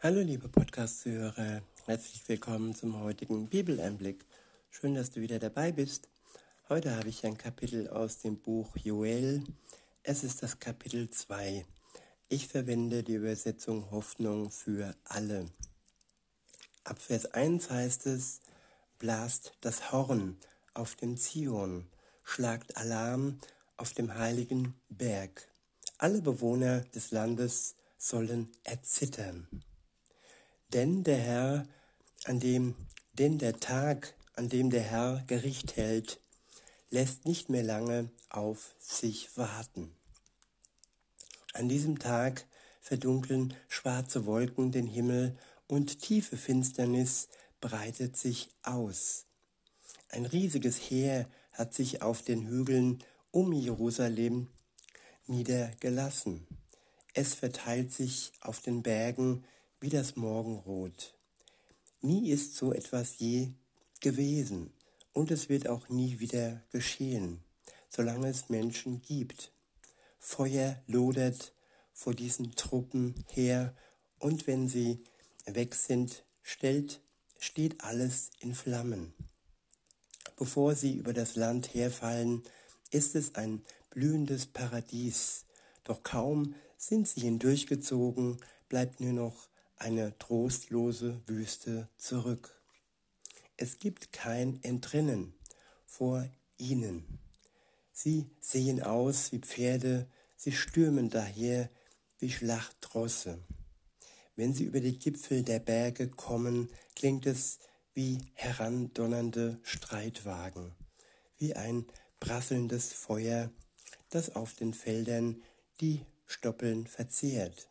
Hallo liebe Podcast-Zuhörer, herzlich willkommen zum heutigen Bibeleinblick. Schön, dass du wieder dabei bist. Heute habe ich ein Kapitel aus dem Buch Joel. Es ist das Kapitel 2. Ich verwende die Übersetzung Hoffnung für alle. Ab Vers 1 heißt es, blast das Horn auf dem Zion, schlagt Alarm auf dem heiligen Berg. Alle Bewohner des Landes sollen erzittern. Denn der Herr, an dem, denn der Tag, an dem der Herr Gericht hält, lässt nicht mehr lange auf sich warten. An diesem Tag verdunkeln schwarze Wolken den Himmel und tiefe Finsternis breitet sich aus. Ein riesiges Heer hat sich auf den Hügeln um Jerusalem niedergelassen. Es verteilt sich auf den Bergen wie das Morgenrot. Nie ist so etwas je gewesen und es wird auch nie wieder geschehen, solange es Menschen gibt. Feuer lodert vor diesen Truppen her und wenn sie weg sind, stellt, steht alles in Flammen. Bevor sie über das Land herfallen, ist es ein blühendes Paradies. Doch kaum sind sie hindurchgezogen, bleibt nur noch eine trostlose Wüste zurück. Es gibt kein Entrinnen vor ihnen. Sie sehen aus wie Pferde, sie stürmen daher wie Schlachtrosse. Wenn sie über die Gipfel der Berge kommen, klingt es wie herandonnernde Streitwagen, wie ein prasselndes Feuer, das auf den Feldern die Stoppeln verzehrt.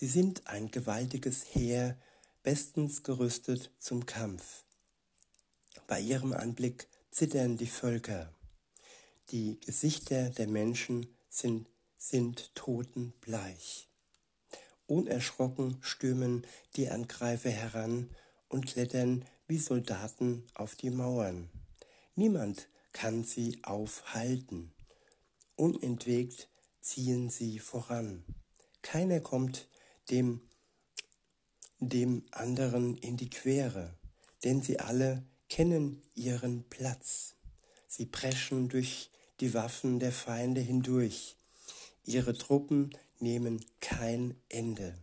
Sie sind ein gewaltiges Heer, bestens gerüstet zum Kampf. Bei ihrem Anblick zittern die Völker. Die Gesichter der Menschen sind, sind totenbleich. Unerschrocken stürmen die Angreifer heran und klettern wie Soldaten auf die Mauern. Niemand kann sie aufhalten. Unentwegt ziehen sie voran. Keiner kommt dem, dem anderen in die Quere, denn sie alle kennen ihren Platz. Sie preschen durch die Waffen der Feinde hindurch. Ihre Truppen nehmen kein Ende.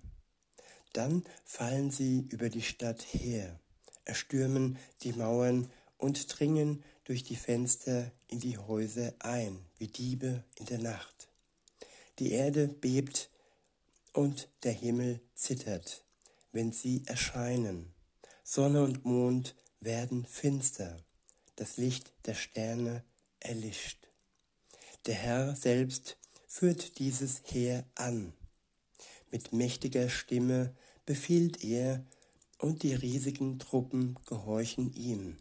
Dann fallen sie über die Stadt her, erstürmen die Mauern und dringen durch die Fenster in die Häuser ein, wie Diebe in der Nacht. Die Erde bebt und der Himmel zittert, wenn sie erscheinen. Sonne und Mond werden finster, das Licht der Sterne erlischt. Der Herr selbst führt dieses Heer an. Mit mächtiger Stimme befiehlt er, und die riesigen Truppen gehorchen ihm.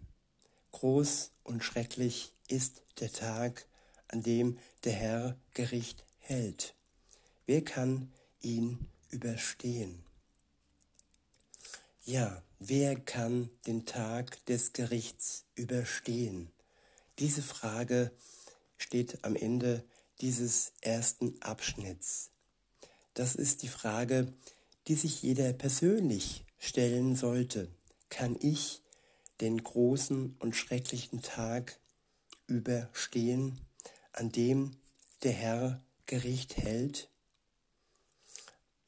Groß und schrecklich ist der Tag, an dem der Herr Gericht hält. Wer kann ihn überstehen? Ja, wer kann den Tag des Gerichts überstehen? Diese Frage steht am Ende dieses ersten Abschnitts. Das ist die Frage, die sich jeder persönlich stellen sollte. Kann ich den großen und schrecklichen Tag überstehen, an dem der Herr Gericht hält?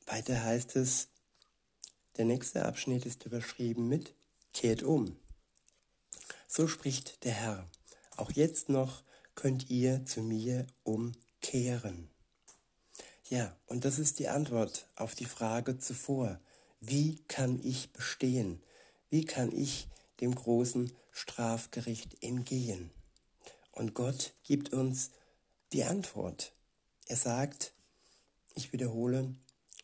Weiter heißt es, der nächste Abschnitt ist überschrieben mit Kehrt um. So spricht der Herr. Auch jetzt noch könnt ihr zu mir umkehren. Ja, und das ist die Antwort auf die Frage zuvor. Wie kann ich bestehen? Wie kann ich dem großen Strafgericht entgehen? Und Gott gibt uns die Antwort. Er sagt, ich wiederhole,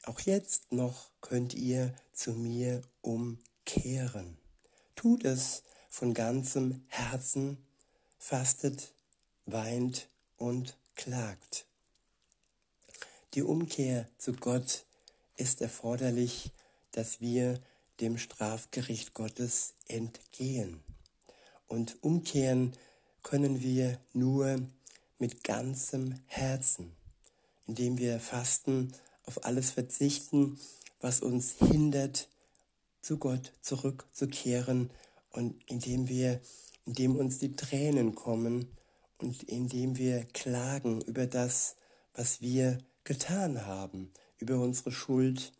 auch jetzt noch könnt ihr zu mir umkehren. Tut es von ganzem Herzen, fastet, weint und klagt. Die Umkehr zu Gott ist erforderlich, dass wir dem Strafgericht Gottes entgehen. Und umkehren können wir nur mit ganzem Herzen, indem wir fasten auf alles verzichten, was uns hindert, zu Gott zurückzukehren und indem wir, indem uns die Tränen kommen und indem wir klagen über das, was wir getan haben, über unsere Schuld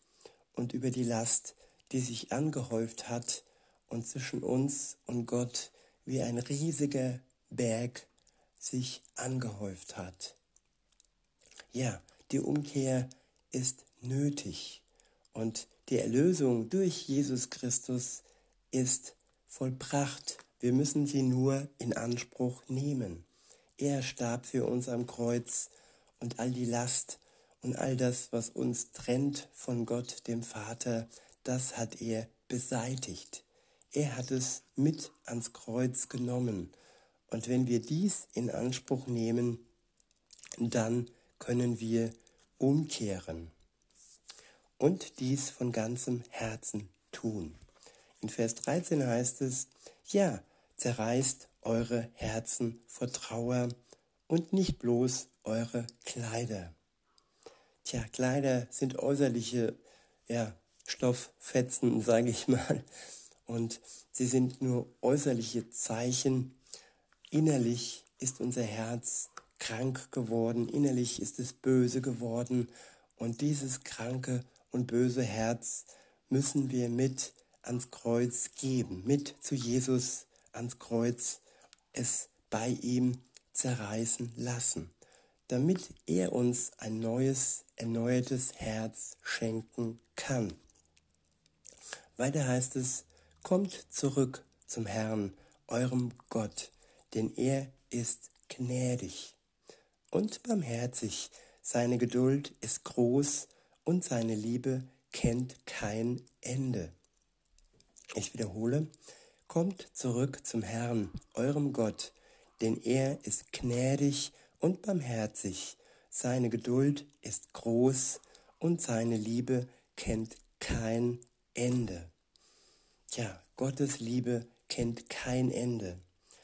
und über die Last, die sich angehäuft hat und zwischen uns und Gott wie ein riesiger Berg sich angehäuft hat. Ja, die Umkehr ist nötig und die Erlösung durch Jesus Christus ist vollbracht. Wir müssen sie nur in Anspruch nehmen. Er starb für uns am Kreuz und all die Last und all das, was uns trennt von Gott, dem Vater, das hat er beseitigt. Er hat es mit ans Kreuz genommen. Und wenn wir dies in Anspruch nehmen, dann können wir umkehren und dies von ganzem Herzen tun. In Vers 13 heißt es, ja, zerreißt eure Herzen vor Trauer und nicht bloß eure Kleider. Tja, Kleider sind äußerliche ja, Stofffetzen, sage ich mal, und sie sind nur äußerliche Zeichen. Innerlich ist unser Herz krank geworden, innerlich ist es böse geworden und dieses kranke und böse Herz müssen wir mit ans Kreuz geben, mit zu Jesus ans Kreuz, es bei ihm zerreißen lassen, damit er uns ein neues, erneuertes Herz schenken kann. Weiter heißt es, kommt zurück zum Herrn, eurem Gott, denn er ist gnädig und barmherzig, seine Geduld ist groß und seine Liebe kennt kein Ende. Ich wiederhole, kommt zurück zum Herrn, eurem Gott, denn er ist gnädig und barmherzig, seine Geduld ist groß und seine Liebe kennt kein Ende. Ja, Gottes Liebe kennt kein Ende.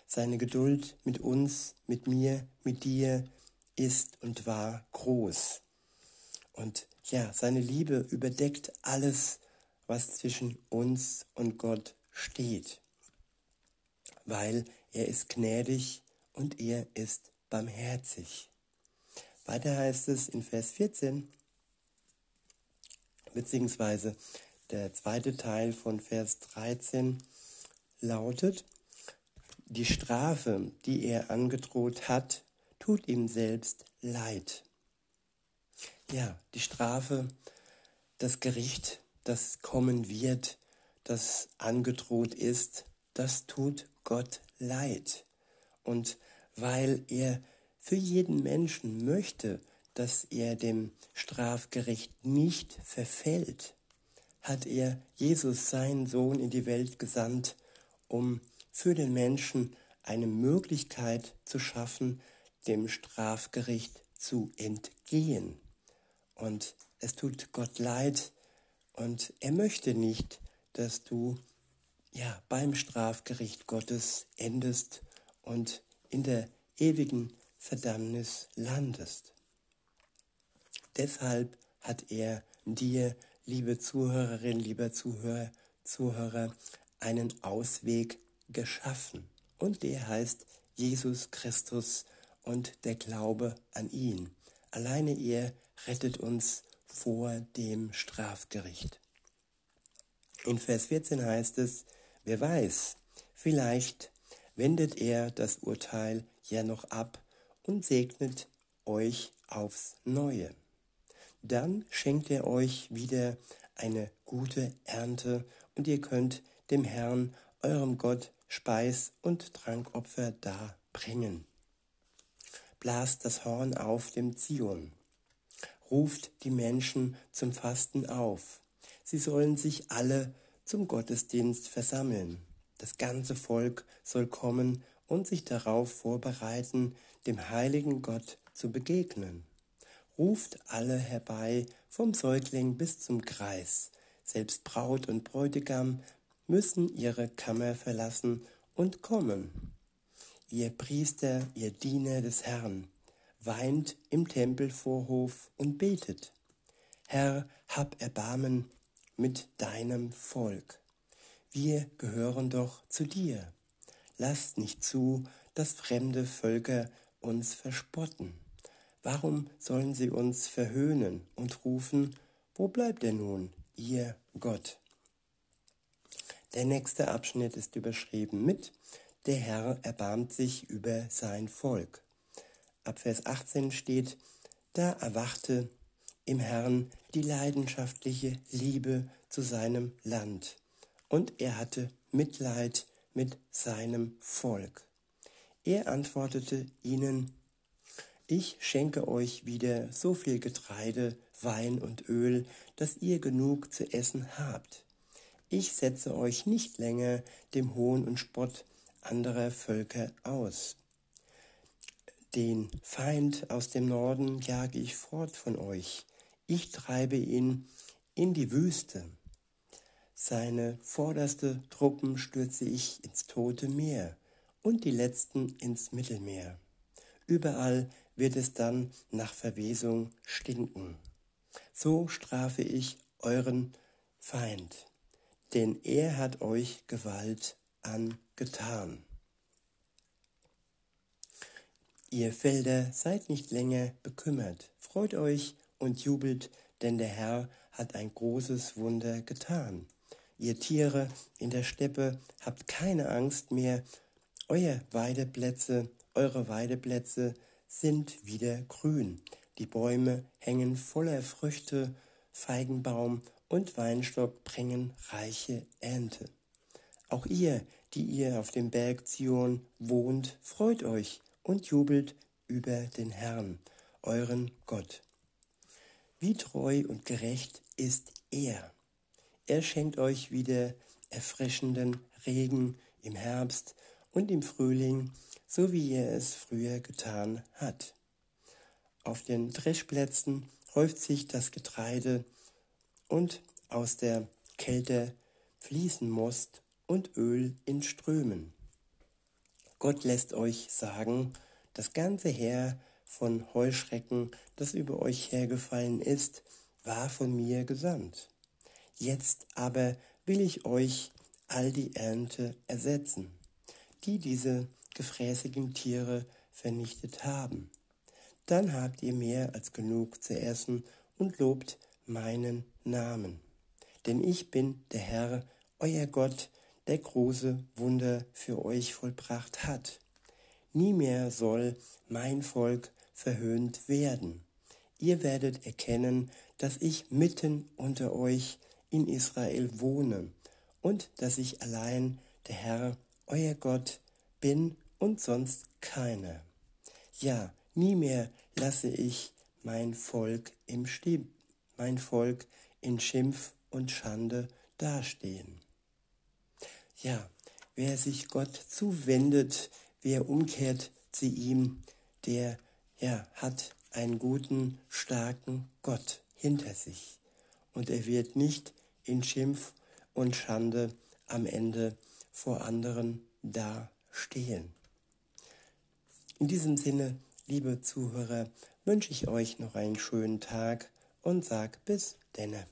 Seine Geduld mit uns, mit mir, mit dir ist und war groß. Und ja, seine Liebe überdeckt alles, was zwischen uns und Gott steht, weil er ist gnädig und er ist barmherzig. Weiter heißt es in Vers 14, beziehungsweise der zweite Teil von Vers 13 lautet, die Strafe, die er angedroht hat, tut ihm selbst leid. Ja, die Strafe, das Gericht, das kommen wird, das angedroht ist, das tut Gott leid. Und weil er für jeden Menschen möchte, dass er dem Strafgericht nicht verfällt, hat er Jesus, seinen Sohn, in die Welt gesandt, um für den Menschen eine Möglichkeit zu schaffen, dem Strafgericht zu entgehen. Und es tut Gott leid und er möchte nicht, dass du ja beim Strafgericht Gottes endest und in der ewigen Verdammnis landest. Deshalb hat er dir, liebe Zuhörerin, lieber Zuhörer, Zuhörer, einen Ausweg geschaffen. Und der heißt Jesus Christus und der Glaube an ihn. Alleine er rettet uns vor dem Strafgericht. In Vers 14 heißt es, wer weiß, vielleicht wendet er das Urteil ja noch ab und segnet euch aufs Neue. Dann schenkt er euch wieder eine gute Ernte und ihr könnt dem Herrn, eurem Gott, Speis und Trankopfer darbringen. Blast das Horn auf dem Zion ruft die Menschen zum Fasten auf. Sie sollen sich alle zum Gottesdienst versammeln. Das ganze Volk soll kommen und sich darauf vorbereiten, dem heiligen Gott zu begegnen. Ruft alle herbei, vom Säugling bis zum Kreis. Selbst Braut und Bräutigam müssen ihre Kammer verlassen und kommen. Ihr Priester, ihr Diener des Herrn, weint im Tempelvorhof und betet. Herr, hab Erbarmen, mit deinem Volk. Wir gehören doch zu dir. Lasst nicht zu, dass fremde Völker uns verspotten. Warum sollen sie uns verhöhnen und rufen, wo bleibt er nun, ihr Gott? Der nächste Abschnitt ist überschrieben mit Der Herr erbarmt sich über sein Volk. Ab Vers 18 steht, da erwachte im Herrn die leidenschaftliche Liebe zu seinem Land, und er hatte Mitleid mit seinem Volk. Er antwortete ihnen, ich schenke euch wieder so viel Getreide, Wein und Öl, dass ihr genug zu essen habt. Ich setze euch nicht länger dem Hohn und Spott anderer Völker aus. Den Feind aus dem Norden jage ich fort von euch. Ich treibe ihn in die Wüste. Seine vorderste Truppen stürze ich ins tote Meer und die letzten ins Mittelmeer. Überall wird es dann nach Verwesung stinken. So strafe ich euren Feind, denn er hat euch Gewalt angetan. Ihr Felder, seid nicht länger bekümmert, freut euch und jubelt, denn der Herr hat ein großes Wunder getan. Ihr Tiere in der Steppe, habt keine Angst mehr, euer Weideplätze, eure Weideplätze sind wieder grün. Die Bäume hängen voller Früchte, Feigenbaum und Weinstock bringen reiche Ernte. Auch ihr, die ihr auf dem Berg Zion wohnt, freut euch und jubelt über den Herrn, euren Gott. Wie treu und gerecht ist er. Er schenkt euch wieder erfrischenden Regen im Herbst und im Frühling, so wie er es früher getan hat. Auf den Dreschplätzen häuft sich das Getreide und aus der Kälte fließen Most und Öl in Strömen. Gott lässt euch sagen, das ganze Heer von Heuschrecken, das über euch hergefallen ist, war von mir gesandt. Jetzt aber will ich euch all die Ernte ersetzen, die diese gefräßigen Tiere vernichtet haben. Dann habt ihr mehr als genug zu essen und lobt meinen Namen. Denn ich bin der Herr, euer Gott, der große Wunder für euch vollbracht hat. Nie mehr soll mein Volk verhöhnt werden. Ihr werdet erkennen, dass ich mitten unter euch in Israel wohne und dass ich allein der Herr, euer Gott, bin und sonst keiner. Ja, nie mehr lasse ich mein Volk im Stieb, mein Volk in Schimpf und Schande dastehen. Ja, wer sich Gott zuwendet, wer umkehrt zu ihm, der ja, hat einen guten, starken Gott hinter sich. Und er wird nicht in Schimpf und Schande am Ende vor anderen dastehen. In diesem Sinne, liebe Zuhörer, wünsche ich euch noch einen schönen Tag und sag bis denne.